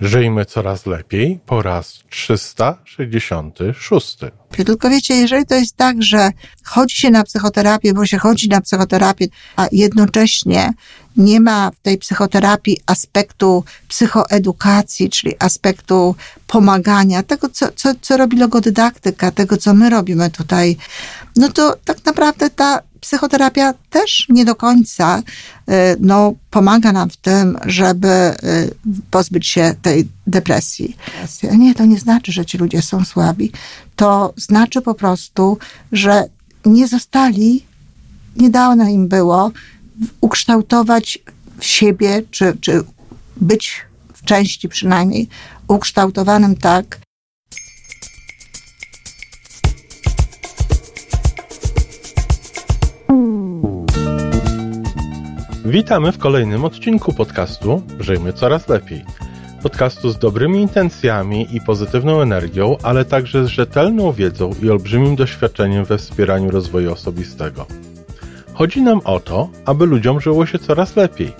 Żyjmy coraz lepiej po raz 366. Tylko wiecie, jeżeli to jest tak, że chodzi się na psychoterapię, bo się chodzi na psychoterapię, a jednocześnie nie ma w tej psychoterapii aspektu psychoedukacji, czyli aspektu pomagania, tego, co, co, co robi logodydaktyka, tego, co my robimy tutaj, no to tak naprawdę ta psychoterapia też nie do końca y, no, pomaga nam w tym, żeby y, pozbyć się tej depresji. Nie, to nie znaczy, że ci ludzie są słabi. To znaczy po prostu, że nie zostali, niedawno im było ukształtować siebie, czy, czy być w części przynajmniej ukształtowanym tak, Witamy w kolejnym odcinku podcastu Żyjmy Coraz Lepiej. Podcastu z dobrymi intencjami i pozytywną energią, ale także z rzetelną wiedzą i olbrzymim doświadczeniem we wspieraniu rozwoju osobistego. Chodzi nam o to, aby ludziom żyło się coraz lepiej,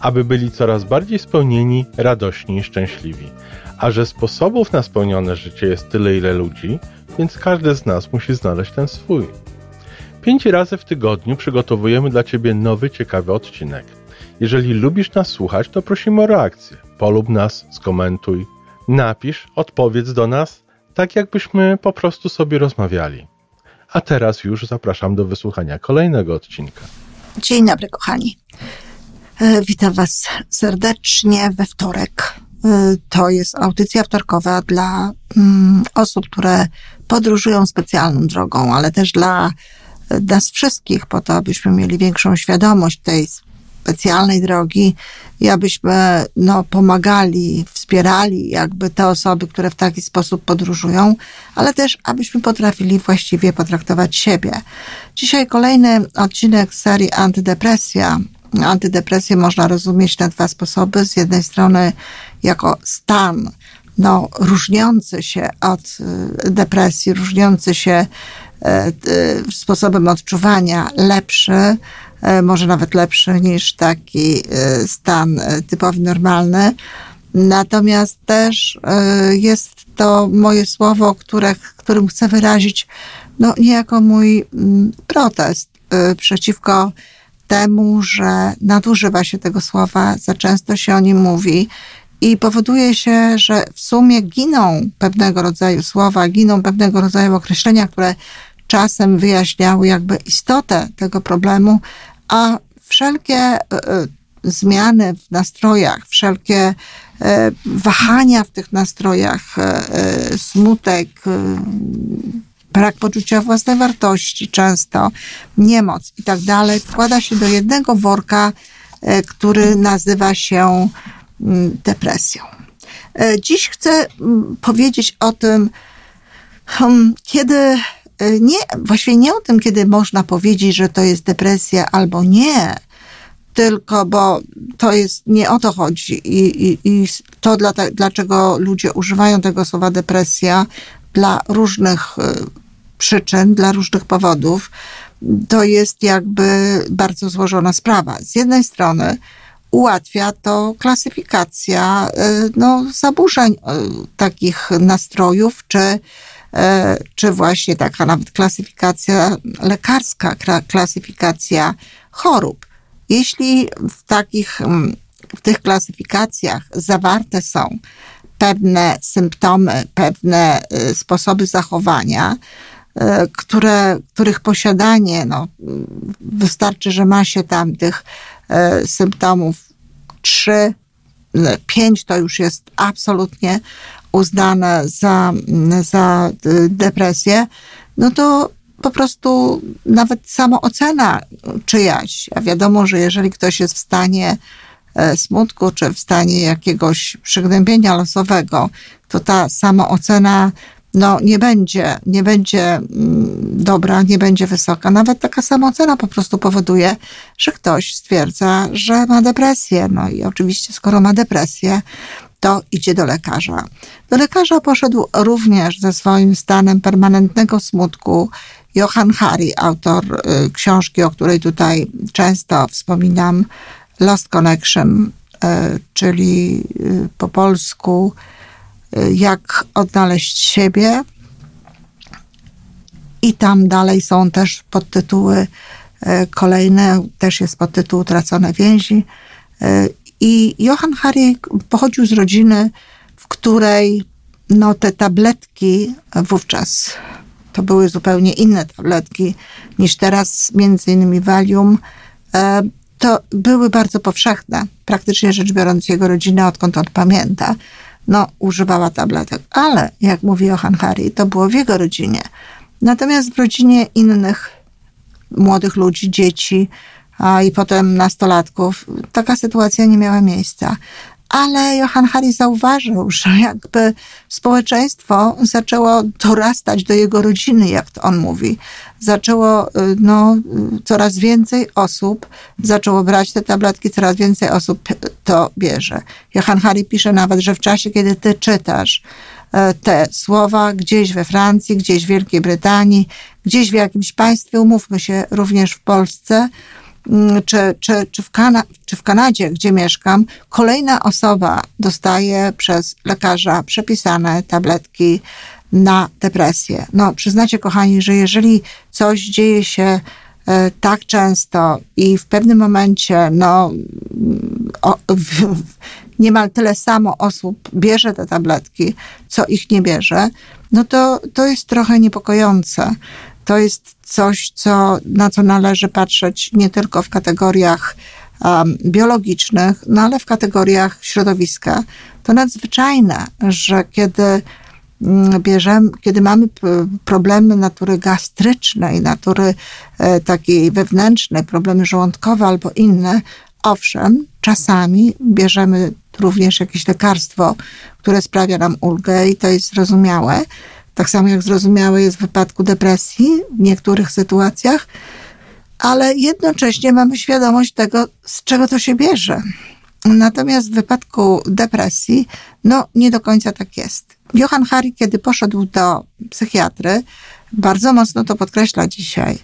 aby byli coraz bardziej spełnieni, radośni i szczęśliwi. A że sposobów na spełnione życie jest tyle, ile ludzi, więc każdy z nas musi znaleźć ten swój. Pięć razy w tygodniu przygotowujemy dla Ciebie nowy, ciekawy odcinek. Jeżeli lubisz nas słuchać, to prosimy o reakcję. Polub nas, skomentuj, napisz, odpowiedz do nas, tak jakbyśmy po prostu sobie rozmawiali. A teraz już zapraszam do wysłuchania kolejnego odcinka. Dzień dobry, kochani. E, witam Was serdecznie we wtorek. E, to jest audycja wtorkowa dla mm, osób, które podróżują specjalną drogą, ale też dla nas wszystkich, po to, abyśmy mieli większą świadomość tej specjalnej drogi i abyśmy no, pomagali, wspierali jakby te osoby, które w taki sposób podróżują, ale też abyśmy potrafili właściwie potraktować siebie. Dzisiaj kolejny odcinek serii Antydepresja. Antydepresję można rozumieć na dwa sposoby. Z jednej strony jako stan, no, różniący się od y, depresji, różniący się sposobem odczuwania lepszy, e, może nawet lepszy niż taki e, stan typowy, normalny. Natomiast też jest to moje słowo, które, którym chcę wyrazić no, niejako mój mm, protest przeciwko temu, że nadużywa się tego słowa, za często się o nim mówi i powoduje się, że w sumie giną pewnego rodzaju słowa, giną pewnego rodzaju określenia, które czasem wyjaśniały jakby istotę tego problemu, a wszelkie e, e, zmiany w nastrojach, wszelkie e, wahania w tych nastrojach, smutek, brak poczucia własnej wartości często, niemoc i tak dalej, wkłada się do jednego worka, który nazywa się mm, depresją. Dziś chcę mm, powiedzieć o tym, hmm, kiedy nie, właściwie nie o tym, kiedy można powiedzieć, że to jest depresja albo nie, tylko bo to jest, nie o to chodzi i, i, i to dla, dlaczego ludzie używają tego słowa depresja dla różnych y, przyczyn, dla różnych powodów, to jest jakby bardzo złożona sprawa. Z jednej strony ułatwia to klasyfikacja y, no, zaburzeń takich nastrojów, czy E, czy właśnie taka nawet klasyfikacja lekarska, klasyfikacja chorób. Jeśli w takich, mm, w tych klasyfikacjach zawarte są pewne symptomy, pewne y, sposoby zachowania, y, które, których posiadanie, no, wystarczy, że ma się tam tych y, symptomów trzy, pięć to już jest absolutnie uznane za, za y, depresję, no to po prostu nawet samoocena czyjaś, a wiadomo, że jeżeli ktoś jest w stanie e, smutku, czy w stanie jakiegoś przygnębienia losowego, to ta samoocena no, nie będzie, nie będzie mm, dobra, nie będzie wysoka. Nawet taka samoocena po prostu powoduje, że ktoś stwierdza, że ma depresję. No i oczywiście, skoro ma depresję, to idzie do lekarza. Do lekarza poszedł również ze swoim stanem permanentnego smutku Johan Hari, autor y, książki, o której tutaj często wspominam, Lost Connection, czyli po polsku jak odnaleźć siebie. I tam dalej są też podtytuły kolejne, też jest podtytuł Utracone więzi. I Johann Hari pochodził z rodziny, w której no, te tabletki wówczas to były zupełnie inne tabletki niż teraz, między innymi Valium, e, to były bardzo powszechne. Praktycznie rzecz biorąc, jego rodzina, odkąd on pamięta, no, używała tabletek. Ale, jak mówi Johan Hari, to było w jego rodzinie. Natomiast w rodzinie innych młodych ludzi, dzieci, a i potem nastolatków, taka sytuacja nie miała miejsca ale Johann Hari zauważył, że jakby społeczeństwo zaczęło dorastać do jego rodziny, jak to on mówi. Zaczęło, y, no, coraz więcej osób zaczęło brać te tabletki, coraz więcej osób to bierze. Johann Hari pisze nawet, że w czasie, kiedy ty czytasz e, te słowa gdzieś we Francji, gdzieś w Wielkiej Brytanii, gdzieś w jakimś państwie, umówmy się, również w Polsce, czy, czy, czy, w czy w Kanadzie, gdzie mieszkam, kolejna osoba dostaje przez lekarza przepisane tabletki na depresję. No, przyznacie, kochani, że jeżeli coś dzieje się e, tak często i w pewnym momencie, no, o, w, niemal tyle samo osób bierze te tabletki, co ich nie bierze, no to, to jest trochę niepokojące to jest coś, co, na co należy patrzeć nie tylko w kategoriach um, biologicznych, no ale w kategoriach środowiska. To nadzwyczajne, że kiedy mm, bierzemy, kiedy mamy problemy natury gastrycznej, natury e, takiej wewnętrznej, problemy żołądkowe albo inne, owszem, czasami bierzemy również jakieś lekarstwo, które sprawia nam ulgę i to jest zrozumiałe, tak samo jak zrozumiałe jest w wypadku depresji w niektórych sytuacjach, ale jednocześnie mamy świadomość tego, z czego to się bierze. Natomiast w wypadku depresji, no nie do końca tak jest. Johan Hari, kiedy poszedł do psychiatry, bardzo mocno to podkreśla dzisiaj.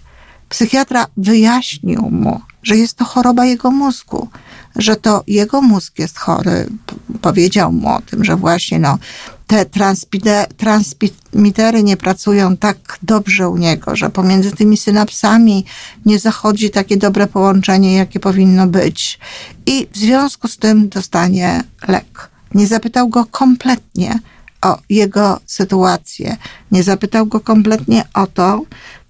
Psychiatra wyjaśnił mu, że jest to choroba jego mózgu, że to jego mózg jest chory. Powiedział mu o tym, że właśnie no, te transmitery nie pracują tak dobrze u niego, że pomiędzy tymi synapsami nie zachodzi takie dobre połączenie, jakie powinno być. I w związku z tym dostanie lek. Nie zapytał go kompletnie o jego sytuację. Nie zapytał go kompletnie o to,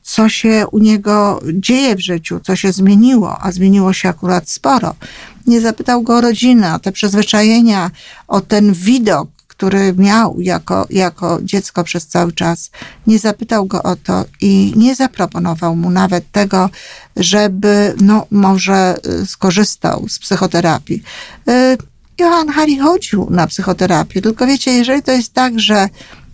co się u niego dzieje w życiu, co się zmieniło, a zmieniło się akurat sporo. Nie zapytał go o rodzinę, o te przyzwyczajenia, o ten widok, który miał jako, jako dziecko przez cały czas, nie zapytał go o to i nie zaproponował mu nawet tego, żeby no, może y, skorzystał z psychoterapii. Y, Johan Hari chodził na psychoterapię, tylko wiecie, jeżeli to jest tak, że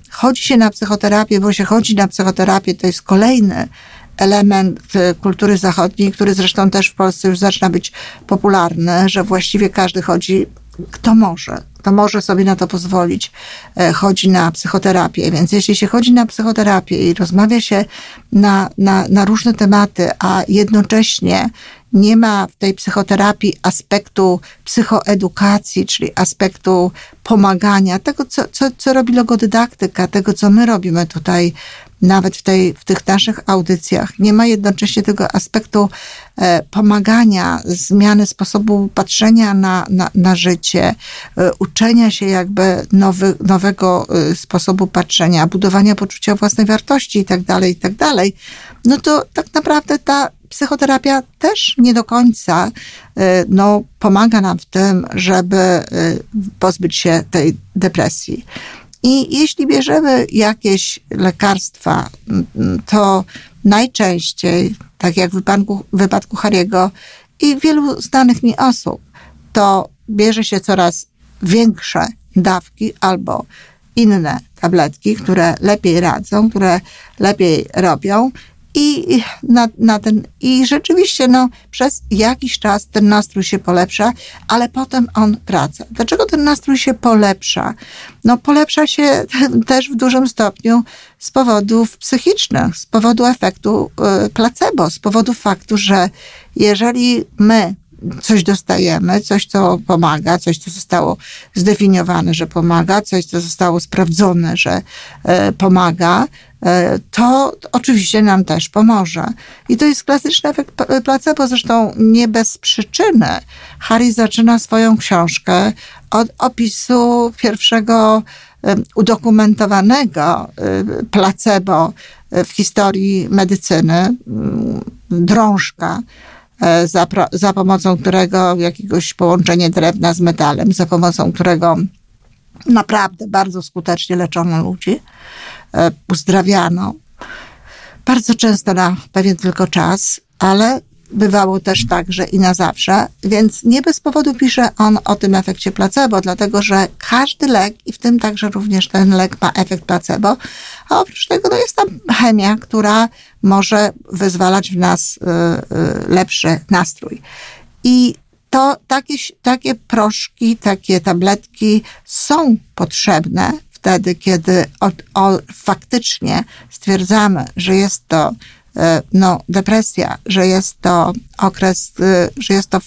chodzi się na psychoterapię, bo się chodzi na psychoterapię, to jest kolejny element y, kultury zachodniej, który zresztą też w Polsce już zaczyna być popularny, że właściwie każdy chodzi, kto może, kto może sobie na to pozwolić, e, chodzi na psychoterapię. Więc jeśli się chodzi na psychoterapię i rozmawia się na, na, na różne tematy, a jednocześnie nie ma w tej psychoterapii aspektu psychoedukacji, czyli aspektu pomagania, tego, co, co, co robi logodydaktyka, tego, co my robimy tutaj nawet w, tej, w tych naszych audycjach. Nie ma jednocześnie tego aspektu e, pomagania, zmiany sposobu patrzenia na, na, na życie, e, uczenia się jakby nowy, nowego e, sposobu patrzenia, budowania poczucia własnej wartości itd., tak itd., tak no to tak naprawdę ta psychoterapia też nie do końca no, pomaga nam w tym, żeby pozbyć się tej depresji. I jeśli bierzemy jakieś lekarstwa, to najczęściej, tak jak w wypadku, w wypadku Hariego i wielu znanych mi osób, to bierze się coraz większe dawki albo inne tabletki, które lepiej radzą, które lepiej robią i, na, na ten, I rzeczywiście no, przez jakiś czas ten nastrój się polepsza, ale potem on wraca. Dlaczego ten nastrój się polepsza? No, polepsza się też w dużym stopniu z powodów psychicznych, z powodu efektu y, placebo, z powodu faktu, że jeżeli my coś dostajemy, coś, co pomaga, coś, co zostało zdefiniowane, że pomaga, coś, co zostało sprawdzone, że e, pomaga, e, to oczywiście nam też pomoże. I to jest klasyczny efekt placebo, zresztą nie bez przyczyny. Harry zaczyna swoją książkę od opisu pierwszego udokumentowanego placebo w historii medycyny, drążka, E, za, za pomocą którego jakiegoś połączenie drewna z metalem, za pomocą którego naprawdę bardzo skutecznie leczono ludzi, e, uzdrawiano. Bardzo często na pewien tylko czas, ale bywało też tak, że i na zawsze, więc nie bez powodu pisze on o tym efekcie placebo, dlatego że każdy lek, i w tym także również ten lek ma efekt placebo, a oprócz tego no jest tam chemia, która może wyzwalać w nas y, y, lepszy nastrój. I to takie, takie proszki, takie tabletki są potrzebne wtedy, kiedy o, faktycznie stwierdzamy, że jest to no, depresja, że jest to okres, e, że jest to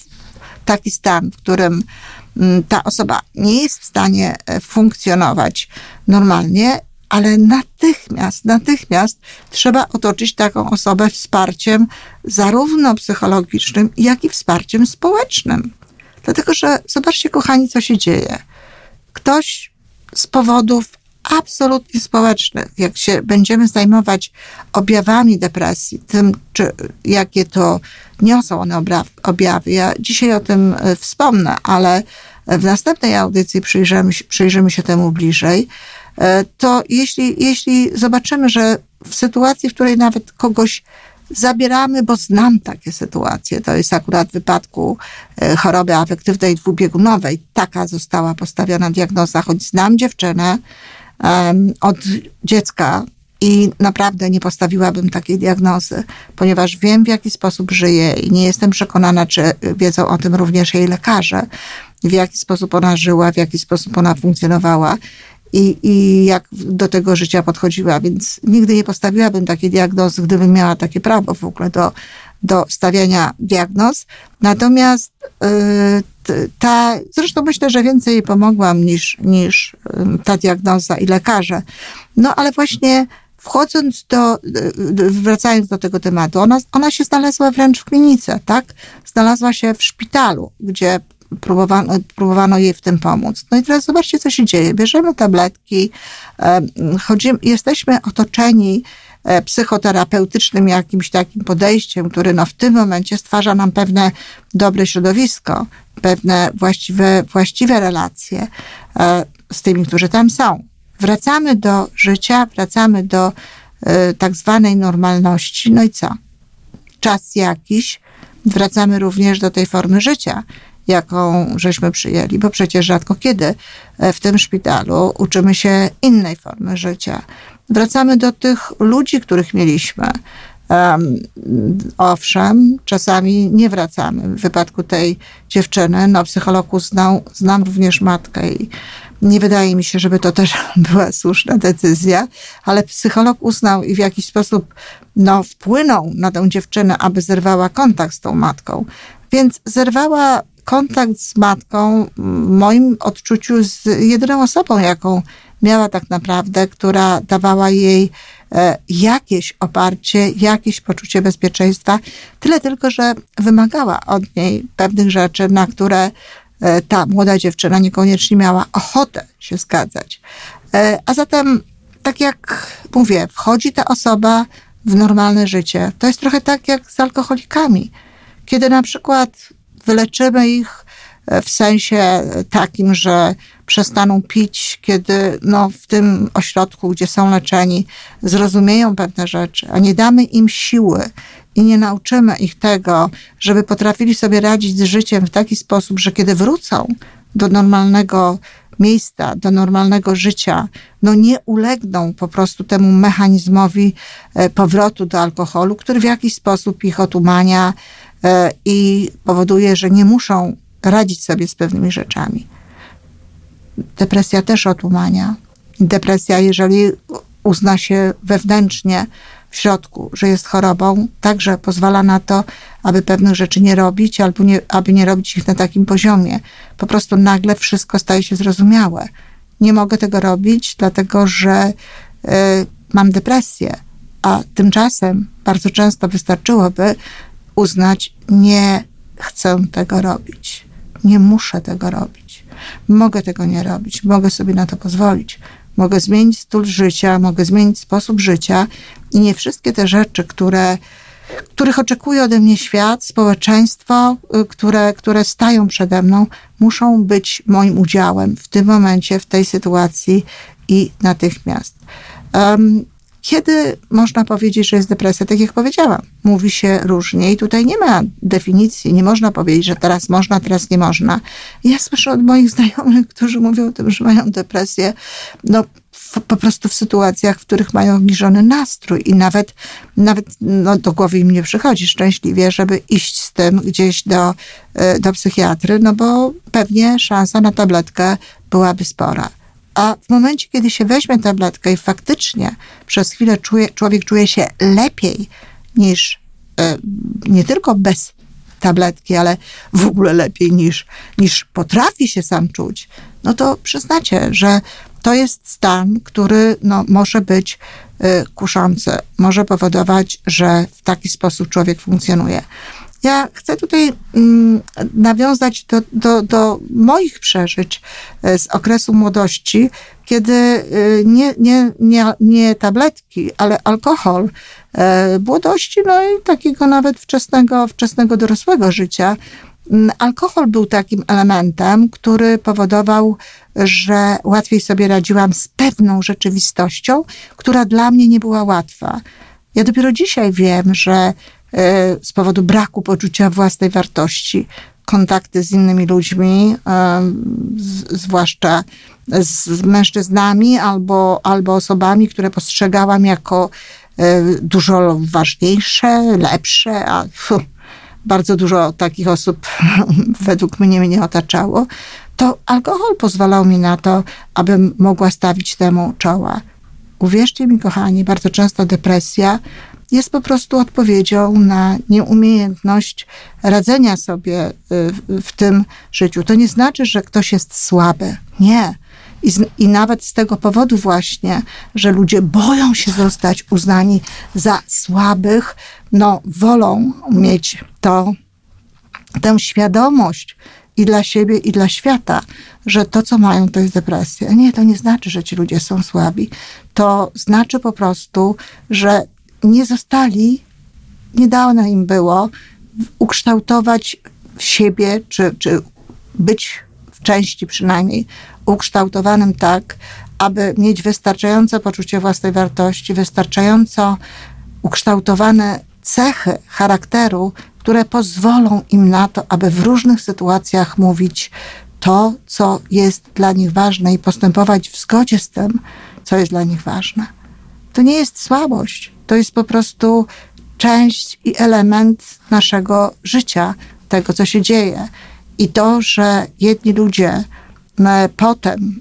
taki stan, w którym mm, ta osoba nie jest w stanie e, funkcjonować normalnie, ale natychmiast, natychmiast trzeba otoczyć taką osobę wsparciem zarówno psychologicznym, jak i wsparciem społecznym. Dlatego, że zobaczcie, kochani, co się dzieje. Ktoś z powodów absolutnie społecznych. Jak się będziemy zajmować objawami depresji, tym, czy, jakie to niosą one objawy. Ja dzisiaj o tym e, wspomnę, ale w następnej audycji przyjrzymy przyjrzymy się temu bliżej. E, to jeśli, jeśli zobaczymy, że w sytuacji, w której nawet kogoś zabieramy, bo znam takie sytuacje. To jest akurat w wypadku e, choroby afektywnej dwubiegunowej. Taka została postawiona diagnoza, choć znam dziewczynę, od dziecka i naprawdę nie postawiłabym takiej diagnozy, ponieważ wiem, w jaki sposób żyje i nie jestem przekonana, czy wiedzą o tym również jej lekarze, w jaki sposób ona żyła, w jaki sposób ona funkcjonowała i, i jak do tego życia podchodziła. Więc nigdy nie postawiłabym takiej diagnozy, gdybym miała takie prawo w ogóle do, do stawiania diagnoz. Natomiast yy, ta, zresztą myślę, że więcej jej pomogłam niż, niż ta diagnoza i lekarze. No ale właśnie wchodząc do, yy, wracając do tego tematu, ona, ona się znalazła wręcz w klinice, tak? Znalazła się w szpitalu, gdzie próbowano, próbowano jej w tym pomóc. No i teraz zobaczcie, co się dzieje. Bierzemy tabletki, chodzimy, jesteśmy otoczeni psychoterapeutycznym jakimś takim podejściem, który no w tym momencie stwarza nam pewne dobre środowisko, pewne właściwe, właściwe relacje e, z tymi, którzy tam są. Wracamy do życia, wracamy do e, tak zwanej normalności. No i co? Czas jakiś, wracamy również do tej formy życia, jaką żeśmy przyjęli, bo przecież rzadko kiedy w tym szpitalu uczymy się innej formy życia wracamy do tych ludzi, których mieliśmy. Um, owszem, czasami nie wracamy. W wypadku tej dziewczyny, no psycholog uznał, znam również matkę i nie wydaje mi się, żeby to też była słuszna decyzja, ale psycholog uznał i w jakiś sposób no, wpłynął na tę dziewczynę, aby zerwała kontakt z tą matką. Więc zerwała kontakt z matką, w moim odczuciu, z jedyną osobą, jaką miała tak naprawdę, która dawała jej e, jakieś oparcie, jakieś poczucie bezpieczeństwa. Tyle tylko, że wymagała od niej pewnych rzeczy, na które e, ta młoda dziewczyna niekoniecznie miała ochotę się zgadzać. E, a zatem, tak jak mówię, wchodzi ta osoba w normalne życie. To jest trochę tak jak z alkoholikami. Kiedy na przykład wyleczymy ich w sensie takim, że przestaną pić, kiedy no, w tym ośrodku, gdzie są leczeni, zrozumieją pewne rzeczy, a nie damy im siły i nie nauczymy ich tego, żeby potrafili sobie radzić z życiem w taki sposób, że kiedy wrócą do normalnego miejsca, do normalnego życia, no nie ulegną po prostu temu mechanizmowi e, powrotu do alkoholu, który w jakiś sposób ich otumania e, i powoduje, że nie muszą radzić sobie z pewnymi rzeczami. Depresja też otumania. Depresja, jeżeli uzna się wewnętrznie, w środku, że jest chorobą, także pozwala na to, aby pewnych rzeczy nie robić, albo nie, aby nie robić ich na takim poziomie. Po prostu nagle wszystko staje się zrozumiałe. Nie mogę tego robić, dlatego że y, mam depresję, a tymczasem bardzo często wystarczyłoby uznać, nie chcę tego robić, nie muszę tego robić, mogę tego nie robić, mogę sobie na to pozwolić. Mogę zmienić styl życia, mogę zmienić sposób życia i nie wszystkie te rzeczy, które, których oczekuje ode mnie świat, społeczeństwo, y, które, które stają przede mną, muszą być moim udziałem w tym momencie, w tej sytuacji i natychmiast. Um, kiedy można powiedzieć, że jest depresja? Tak jak powiedziałam, mówi się różnie i tutaj nie ma definicji, nie można powiedzieć, że teraz można, teraz nie można. Ja słyszę od moich znajomych, którzy mówią o tym, że mają depresję, no w, po prostu w sytuacjach, w których mają obniżony nastrój i nawet, nawet no, do głowy im nie przychodzi szczęśliwie, żeby iść z tym gdzieś do, e, do psychiatry, no bo pewnie szansa na tabletkę byłaby spora. A w momencie, kiedy się weźmie tabletkę i faktycznie przez chwilę czuje, człowiek czuje się lepiej niż e, nie tylko bez tabletki, ale w ogóle lepiej niż, niż potrafi się sam czuć, no to przyznacie, że to jest stan, który no, może być y, kuszący, może powodować, że w taki sposób człowiek funkcjonuje. Ja chcę tutaj mm, nawiązać do, do, do moich przeżyć e, z okresu młodości, kiedy e, nie, nie, nie, nie tabletki, ale alkohol e, młodości, no i takiego nawet wczesnego, wczesnego dorosłego życia. Mm, alkohol był takim elementem, który powodował, że łatwiej sobie radziłam z pewną rzeczywistością, która dla mnie nie była łatwa. Ja dopiero dzisiaj wiem, że E, z powodu braku poczucia własnej wartości, kontakty z innymi ludźmi, e, zwłaszcza z mężczyznami albo, albo osobami, które postrzegałam jako e, dużo ważniejsze, lepsze, a bardzo dużo takich osób według mnie mnie otaczało, to alkohol pozwalał mi na to, abym mogła stawić temu czoła. Uwierzcie mi, kochani, bardzo często depresja jest po prostu odpowiedzią na nieumiejętność radzenia sobie y, w tym życiu. To nie znaczy, że ktoś jest słaby. Nie. I, z, I nawet z tego powodu właśnie, że ludzie boją się zostać uznani za słabych, no wolą mieć to, tę świadomość i dla siebie, i dla świata, że to, co mają, to jest depresja. Nie, to nie znaczy, że ci ludzie są słabi. To znaczy po prostu, że nie zostali, nie dano im było ukształtować siebie, czy, czy być w części przynajmniej ukształtowanym tak, aby mieć wystarczające poczucie własnej wartości, wystarczająco ukształtowane cechy charakteru, które pozwolą im na to, aby w różnych sytuacjach mówić to, co jest dla nich ważne i postępować w zgodzie z tym, co jest dla nich ważne. To nie jest słabość, to jest po prostu część i element naszego życia, tego, co się dzieje. I to, że jedni ludzie e, potem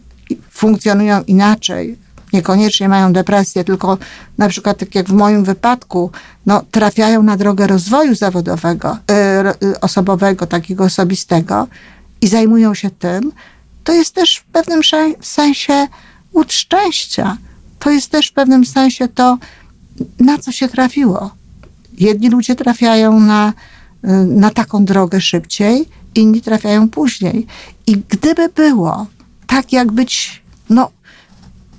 funkcjonują inaczej, niekoniecznie mają depresję, tylko na przykład tak jak w moim wypadku, no, trafiają na drogę rozwoju zawodowego, yy, osobowego, takiego osobistego i zajmują się tym, to jest też w pewnym sensie łód szczęścia. To jest też w pewnym sensie to, na co się trafiło. Jedni ludzie trafiają na, y, na taką drogę szybciej, inni trafiają później. I gdyby było tak, jak być, no,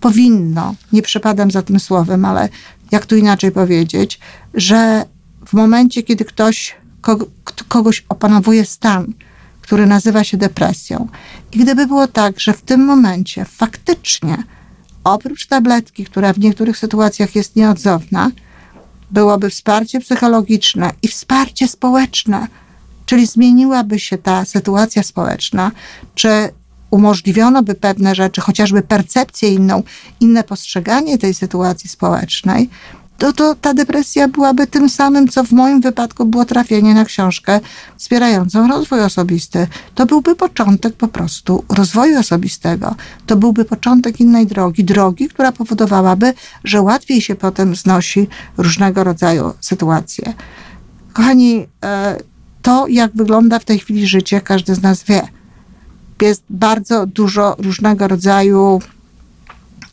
powinno, nie przepadam za tym słowem, ale jak tu inaczej powiedzieć, że w momencie, kiedy ktoś, kogo, kogoś opanowuje stan, który nazywa się depresją, i gdyby było tak, że w tym momencie faktycznie oprócz tabletki, która w niektórych sytuacjach jest nieodzowna, byłoby wsparcie psychologiczne i wsparcie społeczne, czyli zmieniłaby się ta sytuacja społeczna, czy umożliwiono by pewne rzeczy, chociażby percepcję inną, inne postrzeganie tej sytuacji społecznej, to, to ta depresja byłaby tym samym, co w moim wypadku było trafienie na książkę wspierającą rozwój osobisty. To byłby początek po prostu rozwoju osobistego. To byłby początek innej drogi, drogi, która powodowałaby, że łatwiej się potem znosi różnego rodzaju sytuacje. Kochani, e, to jak wygląda w tej chwili życie, każdy z nas wie. Jest bardzo dużo różnego rodzaju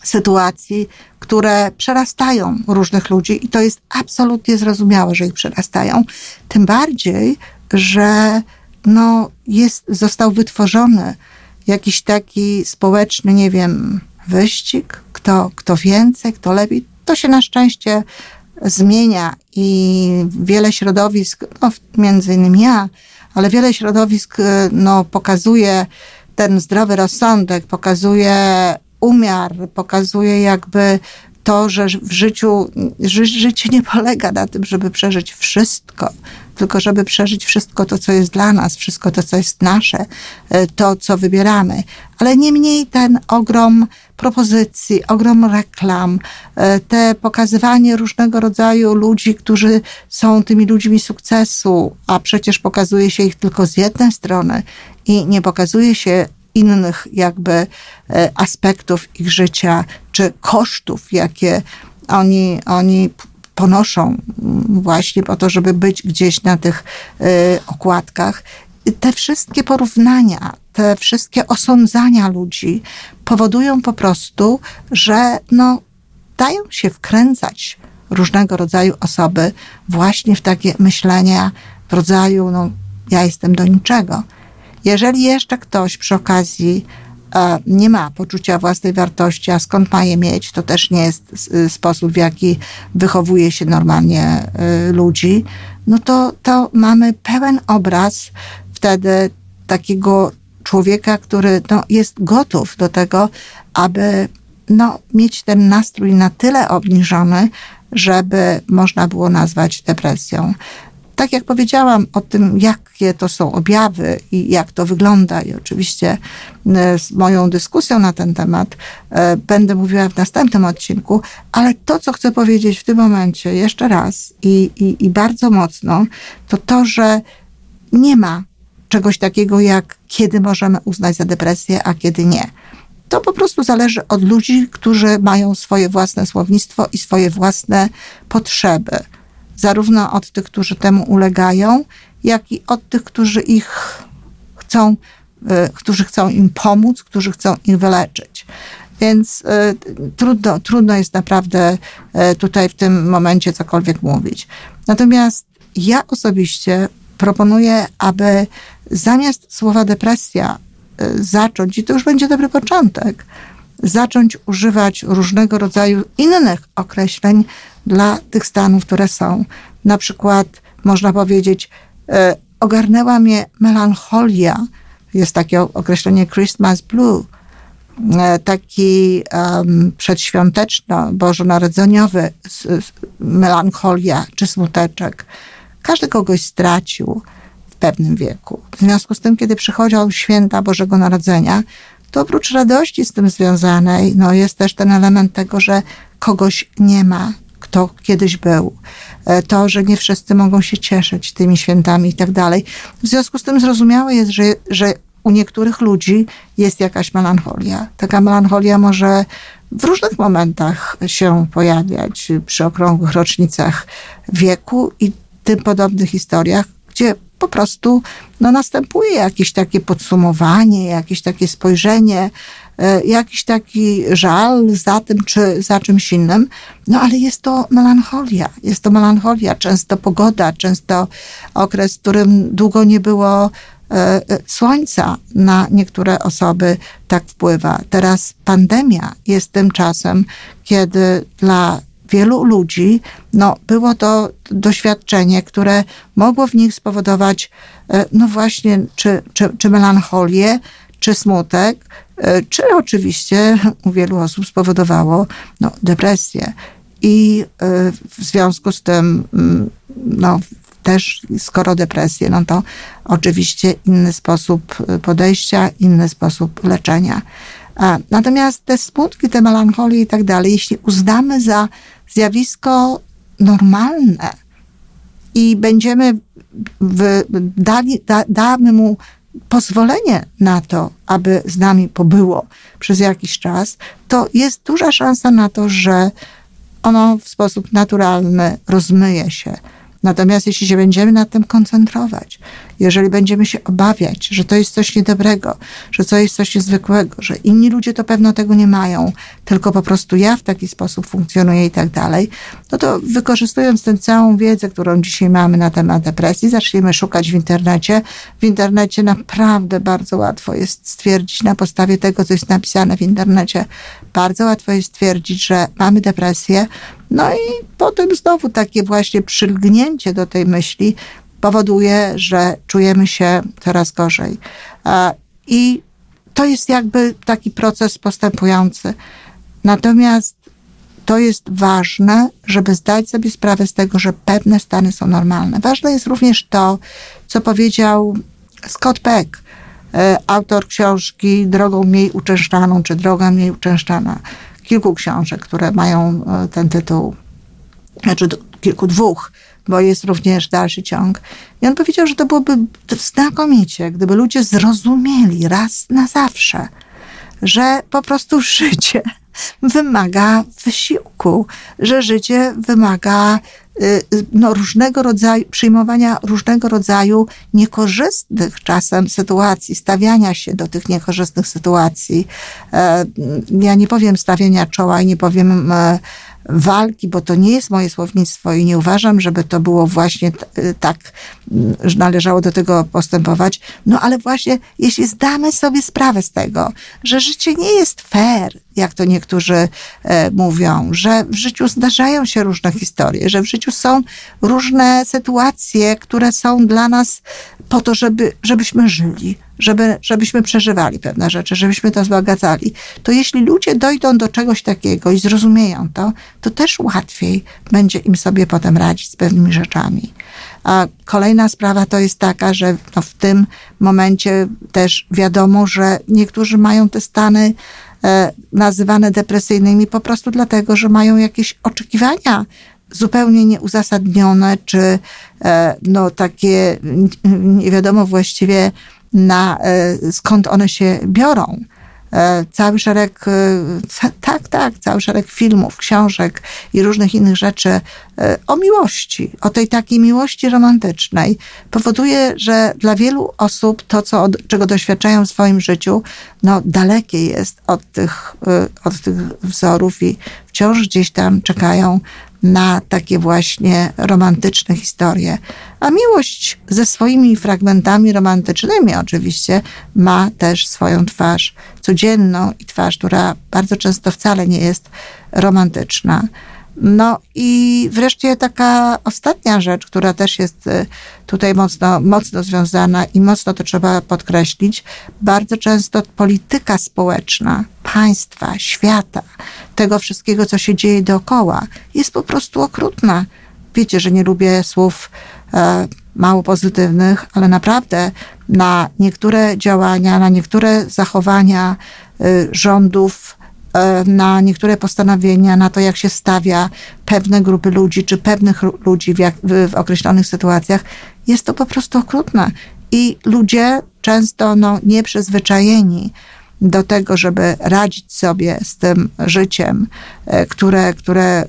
sytuacji, które przerastają różnych ludzi i to jest absolutnie zrozumiałe, że ich przerastają. Tym bardziej, że no, jest, został wytworzony jakiś taki społeczny, nie wiem, wyścig, kto, kto więcej, kto lepiej. To się na szczęście zmienia i wiele środowisk, no, między innymi ja, ale wiele środowisk no, pokazuje ten zdrowy rozsądek, pokazuje umiar, pokazuje jakby to, że w życiu, ży, życie nie polega na tym, żeby przeżyć wszystko, tylko żeby przeżyć wszystko to, co jest dla nas, wszystko to, co jest nasze, e, to, co wybieramy. Ale niemniej ten ogrom propozycji, ogrom reklam, e, te pokazywanie różnego rodzaju ludzi, którzy są tymi ludźmi sukcesu, a przecież pokazuje się ich tylko z jednej strony i nie pokazuje się innych jakby e, aspektów ich życia, czy kosztów, jakie oni, oni ponoszą właśnie po to, żeby być gdzieś na tych e, okładkach. Te wszystkie porównania, te wszystkie osądzania ludzi powodują po prostu, że no, dają się wkręcać różnego rodzaju osoby właśnie w takie myślenia w rodzaju, no, ja jestem do niczego. Jeżeli jeszcze ktoś przy okazji e, nie ma poczucia własnej wartości, a skąd ma je mieć, to też nie jest sposób, w jaki wychowuje się normalnie e, ludzi, no to, to mamy pełen obraz wtedy takiego człowieka, który no, jest gotów do tego, aby no, mieć ten nastrój na tyle obniżony, żeby można było nazwać depresją tak jak powiedziałam o tym, jakie to są objawy i jak to wygląda, i oczywiście e, z moją dyskusją na ten temat e, będę mówiła w następnym odcinku, ale to, co chcę powiedzieć w tym momencie jeszcze raz i, i, i bardzo mocno, to to, że nie ma czegoś takiego jak kiedy możemy uznać za depresję, a kiedy nie. To po prostu zależy od ludzi, którzy mają swoje własne słownictwo i swoje własne potrzeby zarówno od tych, którzy temu ulegają, jak i od tych, którzy ich chcą, e, którzy chcą im pomóc, którzy chcą ich wyleczyć. Więc y, trudno, trudno jest naprawdę y, tutaj w tym momencie cokolwiek mówić. Natomiast ja osobiście proponuję, aby zamiast słowa depresja zacząć, i to już będzie dobry początek, zacząć używać różnego rodzaju innych określeń dla tych stanów, które są. Na przykład można powiedzieć, e, ogarnęła mnie melancholia, jest takie określenie Christmas Blue, e, taki um, przedświąteczno-bożonarodzeniowy melancholia czy smuteczek. Każdy kogoś stracił w pewnym wieku. W związku z tym, kiedy przychodzą święta Bożego Narodzenia, to oprócz radości z tym związanej, no jest też ten element tego, że kogoś nie ma, kto kiedyś był. E, to, że nie wszyscy mogą się cieszyć tymi świętami i tak dalej. W związku z tym zrozumiałe jest, że, że u niektórych ludzi jest jakaś melancholia. Taka melancholia może w różnych momentach się pojawiać przy okrągłych rocznicach wieku i tym podobnych historiach, gdzie po prostu no, następuje jakieś takie podsumowanie, jakieś takie spojrzenie, e, jakiś taki żal za tym czy za czymś innym, no ale jest to melancholia. Jest to melancholia, często pogoda, często okres, w którym długo nie było e, e, słońca na niektóre osoby tak wpływa. Teraz pandemia jest tym czasem, kiedy dla wielu ludzi, no, było to doświadczenie, które mogło w nich spowodować, e, no właśnie, czy, czy, czy melancholię, czy smutek, e, czy oczywiście u wielu osób spowodowało no, depresję. I e, w związku z tym, mm, no, też skoro depresję, no to oczywiście inny sposób podejścia, inny sposób leczenia. Natomiast te smutki, te melancholie i tak dalej, jeśli uznamy za zjawisko normalne i będziemy w, dali, da, damy mu pozwolenie na to, aby z nami pobyło przez jakiś czas, to jest duża szansa na to, że ono w sposób naturalny rozmyje się. Natomiast jeśli się będziemy nad tym koncentrować, jeżeli będziemy się obawiać, że to jest coś niedobrego, że to jest coś niezwykłego, że inni ludzie to pewno tego nie mają, tylko po prostu ja w taki sposób funkcjonuję i tak dalej, no to wykorzystując tę całą wiedzę, którą dzisiaj mamy na temat depresji, zaczniemy szukać w internecie. W internecie naprawdę bardzo łatwo jest stwierdzić na podstawie tego, co jest napisane w internecie, bardzo łatwo jest stwierdzić, że mamy depresję. No i potem znowu takie właśnie przylgnięcie do tej myśli powoduje, że czujemy się coraz gorzej. I to jest jakby taki proces postępujący. Natomiast to jest ważne, żeby zdać sobie sprawę z tego, że pewne stany są normalne. Ważne jest również to, co powiedział Scott Peck, e, autor książki Drogą mniej uczęszczaną, czy Droga mniej uczęszczana. Kilku książek, które mają e, ten tytuł, znaczy kilku dwóch bo jest również dalszy ciąg. I on powiedział, że to byłoby znakomicie, gdyby ludzie zrozumieli raz na zawsze, że po prostu życie wymaga wysiłku, że życie wymaga y, no, różnego rodzaju, przyjmowania różnego rodzaju niekorzystnych czasem sytuacji, stawiania się do tych niekorzystnych sytuacji. E, ja nie powiem stawiania czoła i nie powiem e, walki, bo to nie jest moje słownictwo i nie uważam, żeby to było właśnie y, tak, że należało do tego postępować. No ale właśnie, jeśli zdamy sobie sprawę z tego, że życie nie jest fair, jak to niektórzy e, mówią, że w życiu zdarzają się różne historie, że w życiu są różne sytuacje, które są dla nas po to, żeby, żebyśmy żyli, żeby, żebyśmy przeżywali pewne rzeczy, żebyśmy to wzbogacali, to jeśli ludzie dojdą do czegoś takiego i zrozumieją to, to też łatwiej będzie im sobie potem radzić z pewnymi rzeczami. A kolejna sprawa to jest taka, że no w tym momencie też wiadomo, że niektórzy mają te stany e, nazywane depresyjnymi po prostu dlatego, że mają jakieś oczekiwania zupełnie nieuzasadnione, czy e, no takie nie wiadomo właściwie na, e, skąd one się biorą. E, cały szereg, e, tak, tak, cały szereg filmów, książek i różnych innych rzeczy o miłości, o tej takiej miłości romantycznej, powoduje, że dla wielu osób to, co czego doświadczają w swoim życiu, no dalekie jest od tych, od tych wzorów i wciąż gdzieś tam czekają na takie właśnie romantyczne historie. A miłość ze swoimi fragmentami romantycznymi oczywiście ma też swoją twarz codzienną i twarz, która bardzo często wcale nie jest romantyczna. No i wreszcie taka ostatnia rzecz, która też jest y, tutaj mocno, mocno związana i mocno to trzeba podkreślić. Bardzo często polityka społeczna państwa, świata, tego wszystkiego, co się dzieje dookoła, jest po prostu okrutna. Wiecie, że nie lubię słów e, mało pozytywnych, ale naprawdę na niektóre działania, na niektóre zachowania y, rządów, E, na niektóre postanowienia, na to, jak się stawia pewne grupy ludzi, czy pewnych ludzi w, jak, w, w określonych sytuacjach, jest to po prostu okrutne. I ludzie często no, nieprzyzwyczajeni do tego, żeby radzić sobie z tym życiem, e, które, które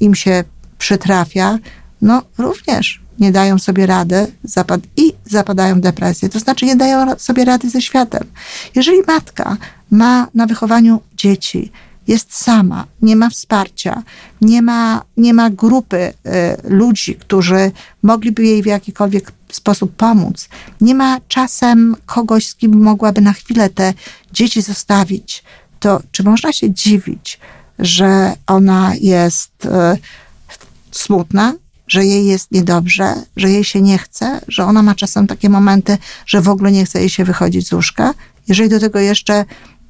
im się przytrafia, no również nie dają sobie rady zapad i zapadają w depresję. To znaczy nie dają sobie rady ze światem. Jeżeli matka ma na wychowaniu dzieci, jest sama, nie ma wsparcia, nie ma, nie ma grupy y, ludzi, którzy mogliby jej w jakikolwiek sposób pomóc, nie ma czasem kogoś, z kim mogłaby na chwilę te dzieci zostawić, to czy można się dziwić, że ona jest y, smutna, że jej jest niedobrze, że jej się nie chce, że ona ma czasem takie momenty, że w ogóle nie chce jej się wychodzić z łóżka. Jeżeli do tego jeszcze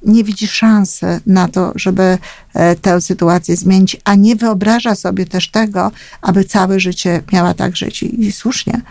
nie widzi szansy na to, żeby e, tę sytuację zmienić, a nie wyobraża sobie też tego, aby całe życie miała tak żyć. I słusznie,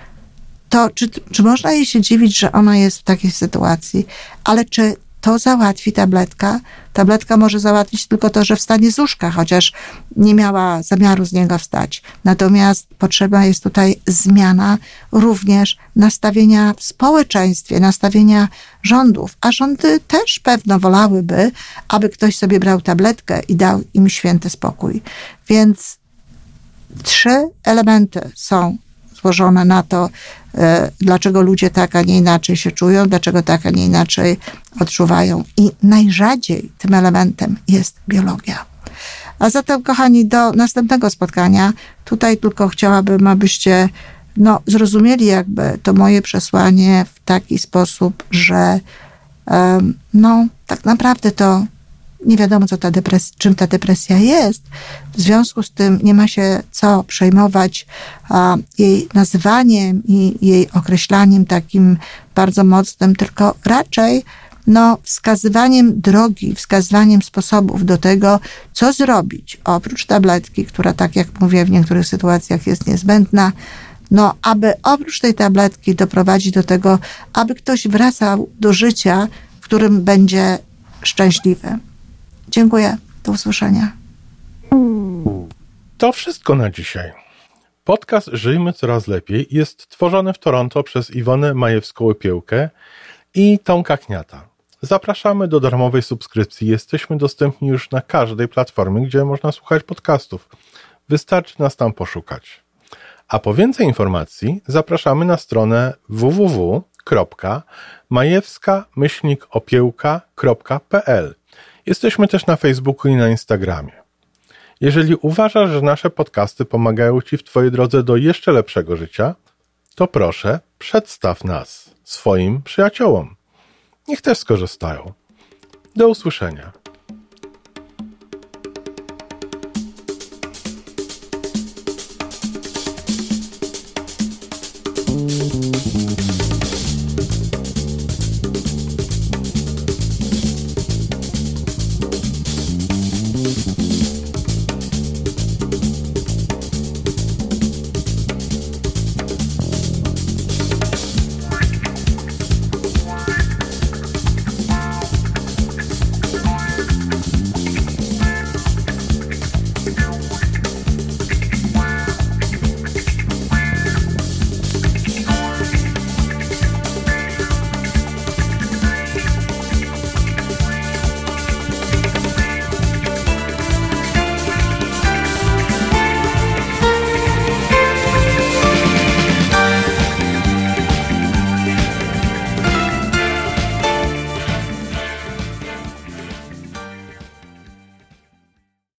to czy, czy można jej się dziwić, że ona jest w takiej sytuacji, ale czy to załatwi tabletka. Tabletka może załatwić tylko to, że wstanie z łóżka, chociaż nie miała zamiaru z niego wstać. Natomiast potrzebna jest tutaj zmiana również nastawienia w społeczeństwie, nastawienia rządów, a rządy też pewno wolałyby, aby ktoś sobie brał tabletkę i dał im święty spokój. Więc trzy elementy są złożone na to, e, dlaczego ludzie tak, a nie inaczej się czują, dlaczego tak, a nie inaczej odczuwają. I najrzadziej tym elementem jest biologia. A zatem, kochani, do następnego spotkania. Tutaj tylko chciałabym, abyście no, zrozumieli jakby to moje przesłanie w taki sposób, że no, tak naprawdę to nie wiadomo, co ta depres- czym ta depresja jest. W związku z tym nie ma się co przejmować a, jej nazywaniem i jej określaniem takim bardzo mocnym, tylko raczej no, wskazywaniem drogi, wskazywaniem sposobów do tego, co zrobić, oprócz tabletki, która, tak jak mówię, w niektórych sytuacjach jest niezbędna, no, aby oprócz tej tabletki doprowadzić do tego, aby ktoś wracał do życia, w którym będzie szczęśliwy. Dziękuję. Do usłyszenia. To wszystko na dzisiaj. Podcast Żyjmy Coraz Lepiej jest tworzony w Toronto przez Iwonę Majewską-Piełkę i Tomka Kniata. Zapraszamy do darmowej subskrypcji. Jesteśmy dostępni już na każdej platformie, gdzie można słuchać podcastów. Wystarczy nas tam poszukać. A po więcej informacji zapraszamy na stronę www.majewska-opiełka.pl Jesteśmy też na Facebooku i na Instagramie. Jeżeli uważasz, że nasze podcasty pomagają Ci w Twojej drodze do jeszcze lepszego życia, to proszę, przedstaw nas swoim przyjaciołom. Niech też skorzystają. Do usłyszenia.